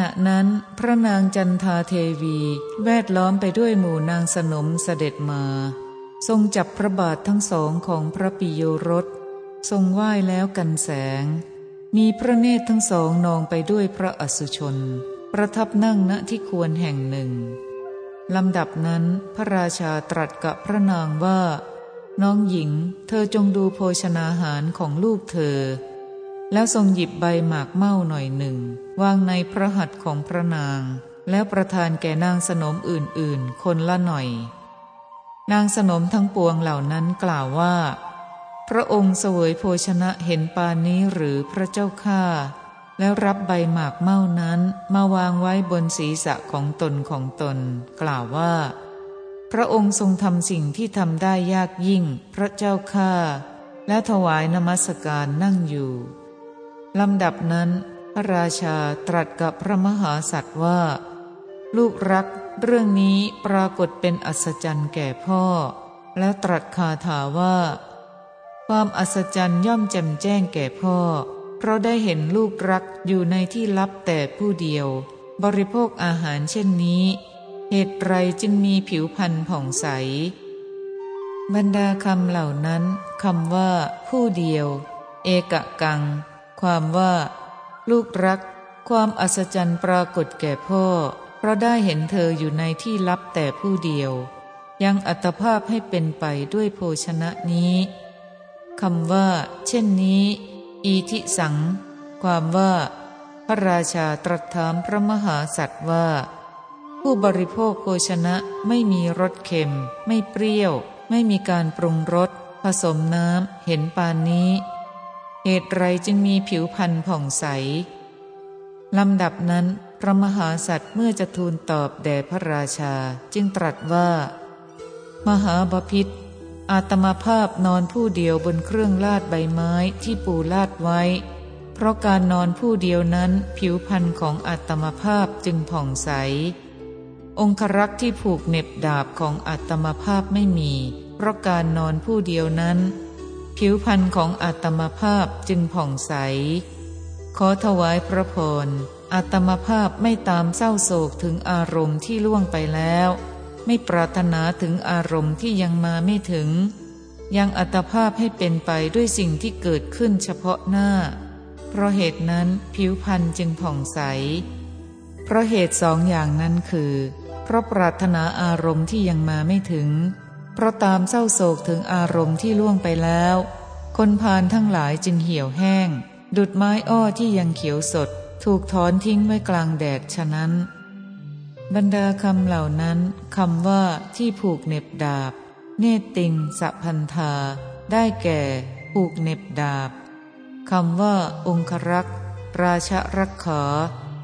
ณะนั้น พระนางจันทาเทวี แวดล้อมไปด้วยหมู่นางสนมเสด็จมา ทรงจับพระบาททั้งสองของพระปิโยรสทรงไหว้แล้วกันแสง มีพระเนตรทั้งสองนองไปด้วยพระอสุชน ประทับนั่งณที่ควรแห่งหนึ่งลำดับนั้นพระราชาตรัสกับพระนางว่า น้องหญิง เธอจงดูโภชนาหารของลูกเธอ แล้วทรงหยิบใบหมากเม่าหน่อยหนึ่ง วางในพระหัตถ์ของพระนาง แล้วประทานแก่นางสนมอื่นๆ คนละหน่อย นางสนมทั้งปวงเหล่านั้นกล่าวว่า พระองค์เสวยโภชนะเห็นปานนี้หรือพระเจ้าข้าแล้วรับใบหมากเม่านั้นมาวางไว้บนศีรษะของตนของตน กล่าวว่า พระองค์ทรงทำสิ่งที่ทำได้ยากยิ่ง พระเจ้าข้าแล้วถวายนมัสการนั่งอยู่ ลำดับนั้นพระราชาตรัสกับพระมหาสัตว์ว่า ลูกรักเรื่องนี้ปรากฏเป็นอัศจรรย์แก่พ่อ แล้วตรัสคาถาว่า ความอัศจรรย์ย่อมแจ่มแจ้งแก่พ่อ เพราะได้เห็นลูกรักอยู่ในที่ลับแต่ผู้เดียว บริโภคอาหารเช่นนี้ เหตุไรจึงมีผิวพรรณผ่องใส บรรดาคำเหล่านั้นคำว่า ผู้เดียว เอกกัง ความว่า ลูกรัก ความอัศจรรย์ปรากฏแก่พ่อ เพราะได้เห็นเธออยู่ในที่ลับแต่ผู้เดียว ยังอัตภาพให้เป็นไปด้วยโภชนะนี้คำว่า เช่นนี้ อีทิสัง ความว่า พระราชาตรัสถามพระมหาสัตว์ว่า ผู้บริโภคโภชนะไม่มีรสเค็ม ไม่เปรี้ยว ไม่มีการปรุงรสผสมน้ำเห็นปานนี้ เหตุไรจึงมีผิวพรรณผ่องใสลำดับนั้นพระมหาสัตว์เมื่อจะทูลตอบแด่พระราชาจึงตรัสว่า มหาบพิษอาตมาภาพนอนผู้เดียวบนเครื่องลาดใบไม้ที่ปูลาดไว้ เพราะการนอนผู้เดียวนั้นผิวพรรณของอาตมาภาพจึงผ่องใส องครักษ์ที่ผูกเน็บดาบของอาตมาภาพไม่มี เพราะการนอนผู้เดียวนั้น ผิวพรรณของอาตมาภาพจึงผ่องใส ขอถวายพระพรอาตมาภาพไม่ตามเศร้าโศกถึงอารมณ์ที่ล่วงไปแล้ว ไม่ปรารถนาถึงอารมณ์ที่ยังมาไม่ถึง ยังอัตภาพให้เป็นไปด้วยสิ่งที่เกิดขึ้นเฉพาะหน้า เพราะเหตุนั้นผิวพรรณจึงผ่องใส เพราะเหตุสองอย่างนั้นคือ เพราะปรารถนาอารมณ์ที่ยังมาไม่ถึง เพราะตามเศร้าโศกถึงอารมณ์ที่ล่วงไปแล้ว คนพานทั้งหลายจึงเหี่ยวแห้ง ดุดไม้อ้อที่ยังเขียวสด ถูกถอนทิ้งไว้กลางแดดฉะนั้น บรรดาคำเหล่านั้นคำว่าที่ผูกเน็บดาบ เนติงสะพันธา ได้แก่ ผูกเน็บดาบคำว่า องครักษ์ราชรักขา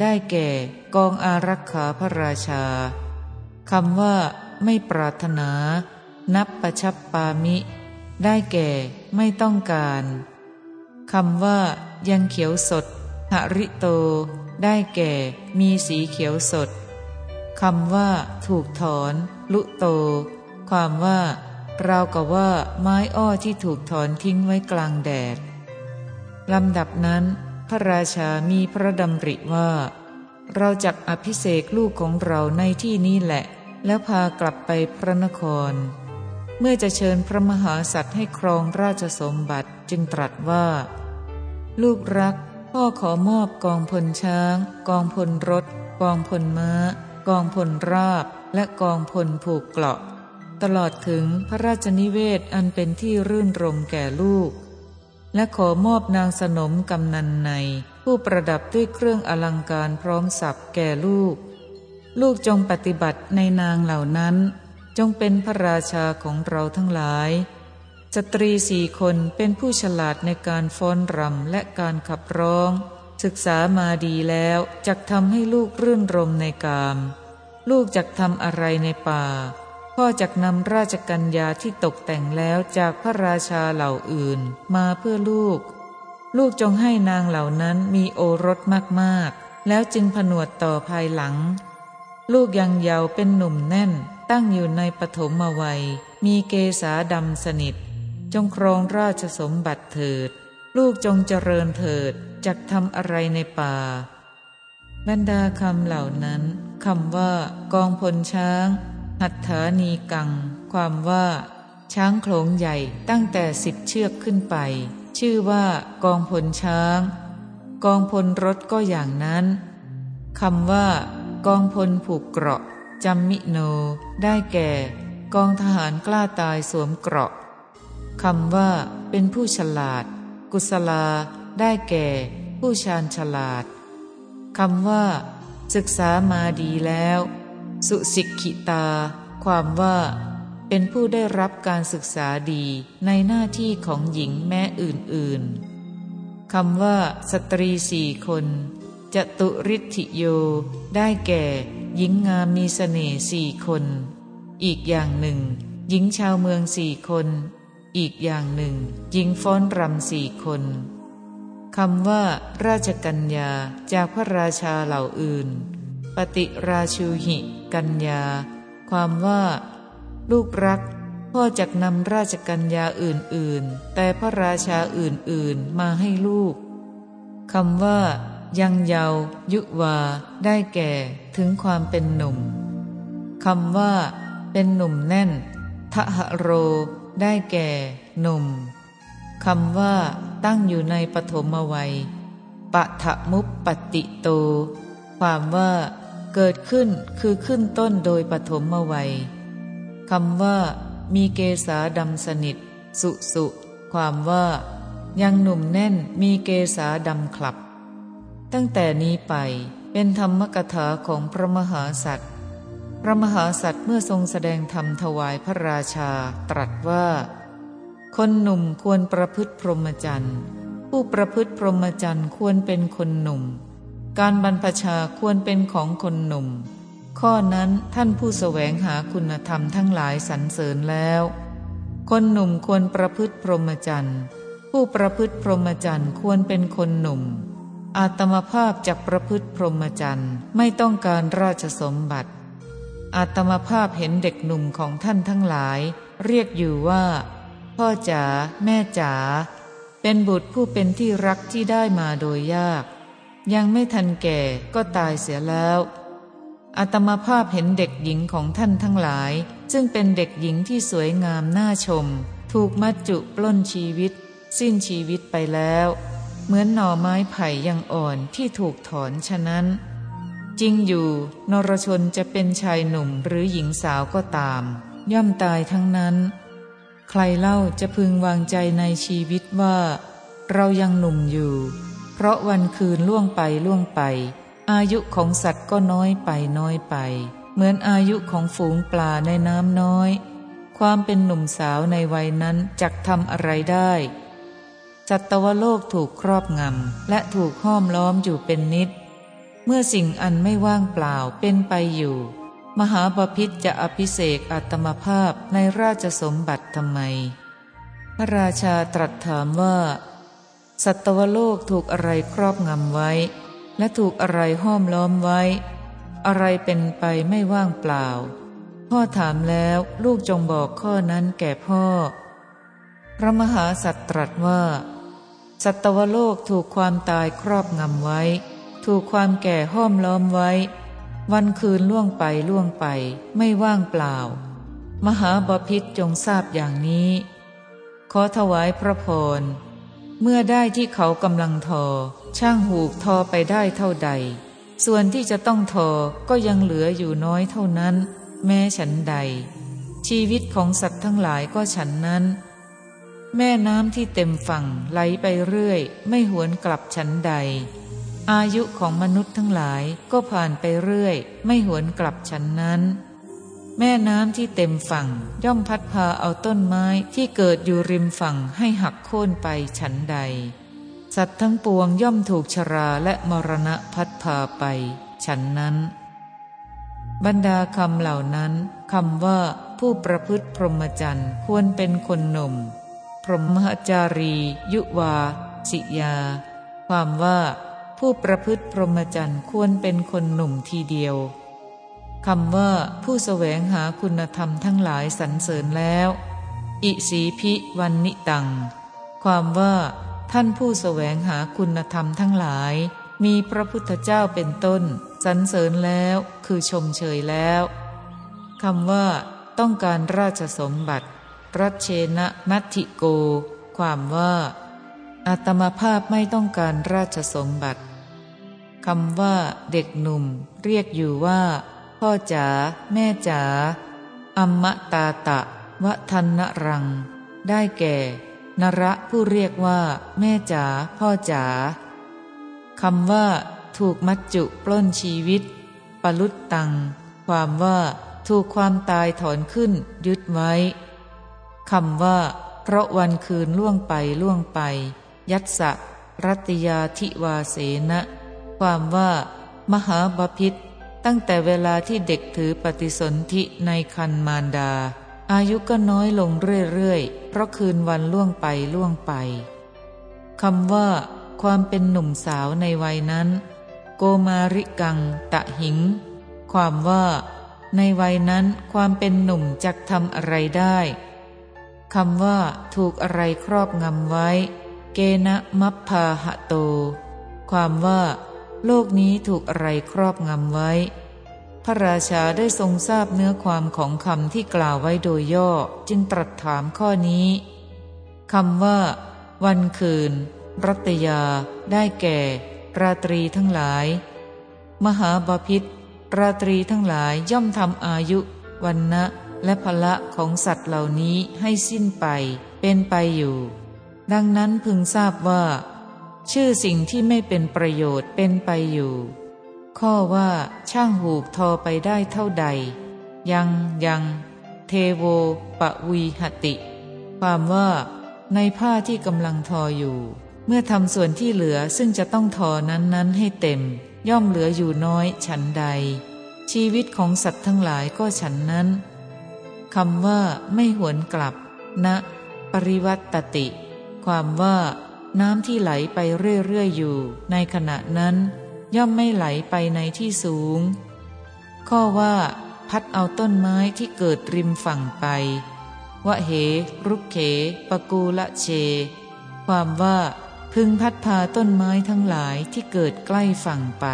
ได้แก่กองอารักขาพระราชาคำว่า ไม่ปรารถนา นับประชับปามิ ได้แก่ไม่ต้องการคำว่า ยังเขียวสดหริโต ได้แก่มีสีเขียวสดคำว่า ถูกถอน ลุโต ความว่าเรากับว่าไม้อ้อที่ถูกถอนทิ้งไว้กลางแดดลำดับนั้น พระราชามีพระดำริว่า เราจักอภิเษกลูกของเราในที่นี้แหละ แล้วพากลับไปพระนคร เมื่อจะเชิญพระมหาสัตว์ให้ครองราชสมบัติจึงตรัสว่า ลูกรัก พ่อขอมอบกองพลช้าง กองพลรถ กองพลม้า กองพลราบ และกองพลผูกเกราะ ตลอดถึงพระราชนิเวศอันเป็นที่รื่นรมแก่ลูก และขอมอบนางสนมกำนันในผู้ประดับด้วยเครื่องอลังการพร้อมสับแก่ลูก ลูกจงปฏิบัติในนางเหล่านั้น จงเป็นพระราชาของเราทั้งหลาย สตรีสี่คนเป็นผู้ฉลาดในการฟ้อนรำและการขับร้อง ศึกษามาดีแล้วจักทำให้ลูกรื่นรมในกาม ลูกจักทำอะไรในป่า พ่อจักนำราชกัญญาที่ตกแต่งแล้วจากพระราชาเหล่าอื่นมาเพื่อลูก ลูกจงให้นางเหล่านั้นมีโอรสมากๆ แล้วจึงผนวดต่อภายหลัง ลูกยังเยาว์เป็นหนุ่มแน่น ตั้งอยู่ในปฐมวัย มีเกษาดำสนิท จงครองราชสมบัติเถิด ลูกจงเจริญเถิดจักทำอะไรในป่า บรรดาคำเหล่านั้นคำว่ากองพลช้าง หัตถานีกัง ความว่า ช้างโขลงใหญ่ตั้งแต่สิบเชือกขึ้นไป ชื่อว่ากองพลช้าง กองพลรถก็อย่างนั้นคำว่ากองพลผูกเกราะจำมิโน ได้แก่กองทหารกล้าตายสวมเกราะคำว่า เป็นผู้ฉลาด กุศลา ได้แก่ ผู้ชาญฉลาดคำว่า ศึกษามาดีแล้ว สุสิกขิตา ความว่า เป็นผู้ได้รับการศึกษาดีในหน้าที่ของหญิงแม้อื่นๆคำว่า สตรีสี่คนจตุริธิโย ได้แก่ หญิงงามมีสเสน่ห์สี่คน อีกอย่างหนึ่ง หญิงชาวเมืองสี่คน อีกอย่างหนึ่ง หญิงฟ้อนรำสี่คนคำว่า ราชกัญญาจากพระราชาเหล่าอื่น ปฏิราชูหิ กัญญา ความว่า ลูกรัก พ่อจักนำราชกัญญาอื่นๆ แต่พระราชาอื่นๆมาให้ลูกคำว่า ยังเยายุวา ได้แก่ถึงความเป็นหนุ่มคำว่า เป็นหนุ่มแน่นทหโร ได้แก่หนุ่มคำว่า ตั้งอยู่ในปฐมวัยปะทะมุปปติโต ความว่า เกิดขึ้นคือขึ้นต้นโดยปฐมวัยคำว่า มีเกษาดำสนิท สุสุ ความว่า ยังหนุ่มแน่นมีเกษาดำคลับ ตั้งแต่นี้ไปเป็นธรรมกถาของพระมหาสัตว์ พระมหาสัตว์เมื่อทรงแสดงธรรมถวายพระราชาตรัสว่า คนหนุ่มควรประพฤติพรหมจรรย์ ผู้ประพฤติพรหมจรรย์ควรเป็นคนหนุ่ม การบรรพชาควรเป็นของคนหนุ่ม ข้อนั้นท่านผู้แสวงหาคุณธรรมทั้งหลายสรรเสริญแล้ว คนหนุ่มควรประพฤติพรหมจรรย์ ผู้ประพฤติพรหมจรรย์ควรเป็นคนหนุ่ม อาตมภาพจะประพฤติพรหมจรรย์ไม่ต้องการราชสมบัติ อาตมภาพเห็นเด็กหนุ่มของท่านทั้งหลาย เรียกอยู่ว่า พ่อจ๋าแม่จ๋าเป็นบุตรผู้เป็นที่รักที่ได้มาโดยยาก ยังไม่ทันแก่ก็ตายเสียแล้วอาตมาภาพเห็นเด็กหญิงของท่านทั้งหลาย ซึ่งเป็นเด็กหญิงที่สวยงามน่าชม ถูกมัดจุปล้นชีวิต สิ้นชีวิตไปแล้ว เหมือนหน่อไม้ไผ่ยังอ่อนที่ถูกถอนฉะนั้น จริงอยู่ นรชนจะเป็นชายหนุ่มหรือหญิงสาวก็ตาม ย่อมตายทั้งนั้น ใครเล่าจะพึงวางใจในชีวิตว่า เรายังหนุ่มอยู่ เพราะวันคืนล่วงไปล่วงไป อายุของสัตว์ก็น้อยไปน้อยไป เหมือนอายุของฝูงปลาในน้ำน้อย ความเป็นหนุ่มสาวในวัยนั้นจักทำอะไรได้ สัตวโลกถูกครอบงำ และถูกห้อมล้อมอยู่เป็นนิด เมื่อสิ่งอันไม่ว่างเปล่าเป็นไปอยู่ มหาปพิธจะอภิเษกอัตมภาพในราชสมบัติทำไม พระราชาตรัสถามว่า สัตวโลกถูกอะไรครอบงำไว้ และถูกอะไรห้อมล้อมไว้ อะไรเป็นไปไม่ว่างเปล่า พ่อถามแล้วลูกจงบอกข้อนั้นแก่พ่อพระมหาสัตตรัสว่า สัตวโลกถูกความตายครอบงำไว้ ถูกความแก่ห้อมล้อมไว้ วันคืนล่วงไปล่วงไป ไม่ว่างเปล่า มหาบพิษจงทราบอย่างนี้ ขอถวายพระพร เมื่อได้ที่เขากำลังทอ ช่างหูกทอไปได้เท่าใด ส่วนที่จะต้องทอก็ยังเหลืออยู่น้อยเท่านั้น แม้ฉันใด ชีวิตของสัตว์ทั้งหลายก็ฉันนั้น แม่น้ำที่เต็มฝั่งไหลไปเรื่อย ไม่หวนกลับฉันใด อายุของมนุษย์ทั้งหลายก็ผ่านไปเรื่อย ไม่หวนกลับฉันนั้น แม่น้ำที่เต็มฝั่งย่อมพัดพาเอาต้นไม้ที่เกิดอยู่ริมฝั่งให้หักโค่นไปฉันใด สัตว์ทั้งปวงย่อมถูกชราและมรณะพัดพาไปฉันนั้น บรรดาคำเหล่านั้นคำว่าผู้ประพฤติพรหมจรรย์ควรเป็นคนหนุ่ม พรหมจารี ยุวา สิยา ความว่าผู้ประพฤติพรหมจรรย์ควรเป็นคนหนุ่มทีเดียวคำว่าผู้แสวงหาคุณธรรมทั้งหลายสรรเสริญแล้ว อิสีพิวันนิตัง ความว่าท่านผู้แสวงหาคุณธรรมทั้งหลาย มีพระพุทธเจ้าเป็นต้นสรรเสริญแล้วคือชมเชยแล้วคำว่าต้องการราชสมบัติ รัชเชนะนัตถิโก ความว่าอาตมาภาพไม่ต้องการราชสมบัติคำว่าเด็กหนุ่ม เรียกอยู่ว่า พ่อจ๋าแม่จ๋าอัมมะตาตะวะทันนรัง ได้แก่ นระผู้เรียกว่า แม่จ๋าพ่อจ๋าคำว่า ถูกมัจจุปล้นชีวิต ปลุตตัง ความว่า ถูกความตายถอนขึ้น ยึดไว้ คำว่า เพราะวันคืนล่วงไปล่วงไป ยัตสะรัตยาธิวาเสนะ ความว่า มหาบาพิษตั้งแต่เวลาที่เด็กถือปฏิสนธิในคันมารดา อายุก็น้อยลงเรื่อยๆ เพราะคืนวันล่วงไปล่วงไปคำว่า ความเป็นหนุ่มสาวในวัยนั้น โกมาริกัง ตะหิง ความว่า ในวัยนั้นความเป็นหนุ่มจักทำอะไรได้ คำว่าถูกอะไรครอบงำไว้ เกณะมัพพาหะโต ความว่า โลกนี้ถูกอะไรครอบงำไว้ พระราชาได้ทรงทราบเนื้อความของคำที่กล่าวไว้โดยย่อจึงตรัสถามข้อนี้คำว่า วันคืน รัตยา ได้แก่ ราตรีทั้งหลาย มหาบาพิษราตรีทั้งหลายย่อมทำอายุวันนะ และพละของสัตว์เหล่านี้ให้สิ้นไป เป็นไปอยู่ ดังนั้นพึงทราบว่า ชื่อสิ่งที่ไม่เป็นประโยชน์เป็นไปอยู่ ข้อว่าช่างหูกทอไปได้เท่าใด ยังยัง เทโวปะวีหติ ความว่า ในผ้าที่กำลังทออยู่ เมื่อทำส่วนที่เหลือซึ่งจะต้องทอนั้นๆให้เต็ม ย่อมเหลืออยู่น้อยฉันใด ชีวิตของสัตว์ทั้งหลายก็ฉันนั้น คำว่าไม่หวนกลับณนะปริวัตติ ความว่า น้ำที่ไหลไปเรื่อยๆอยู่ ในขณะนั้น ย่อมไม่ไหลไปในที่สูง ข้อว่า พัดเอาต้นไม้ที่เกิดริมฝั่งไปวะเหรุกเข ปกูละเช ความว่าพึงพัดพาต้นไม้ทั้งหลายที่เกิดใกล้ฝั่งไป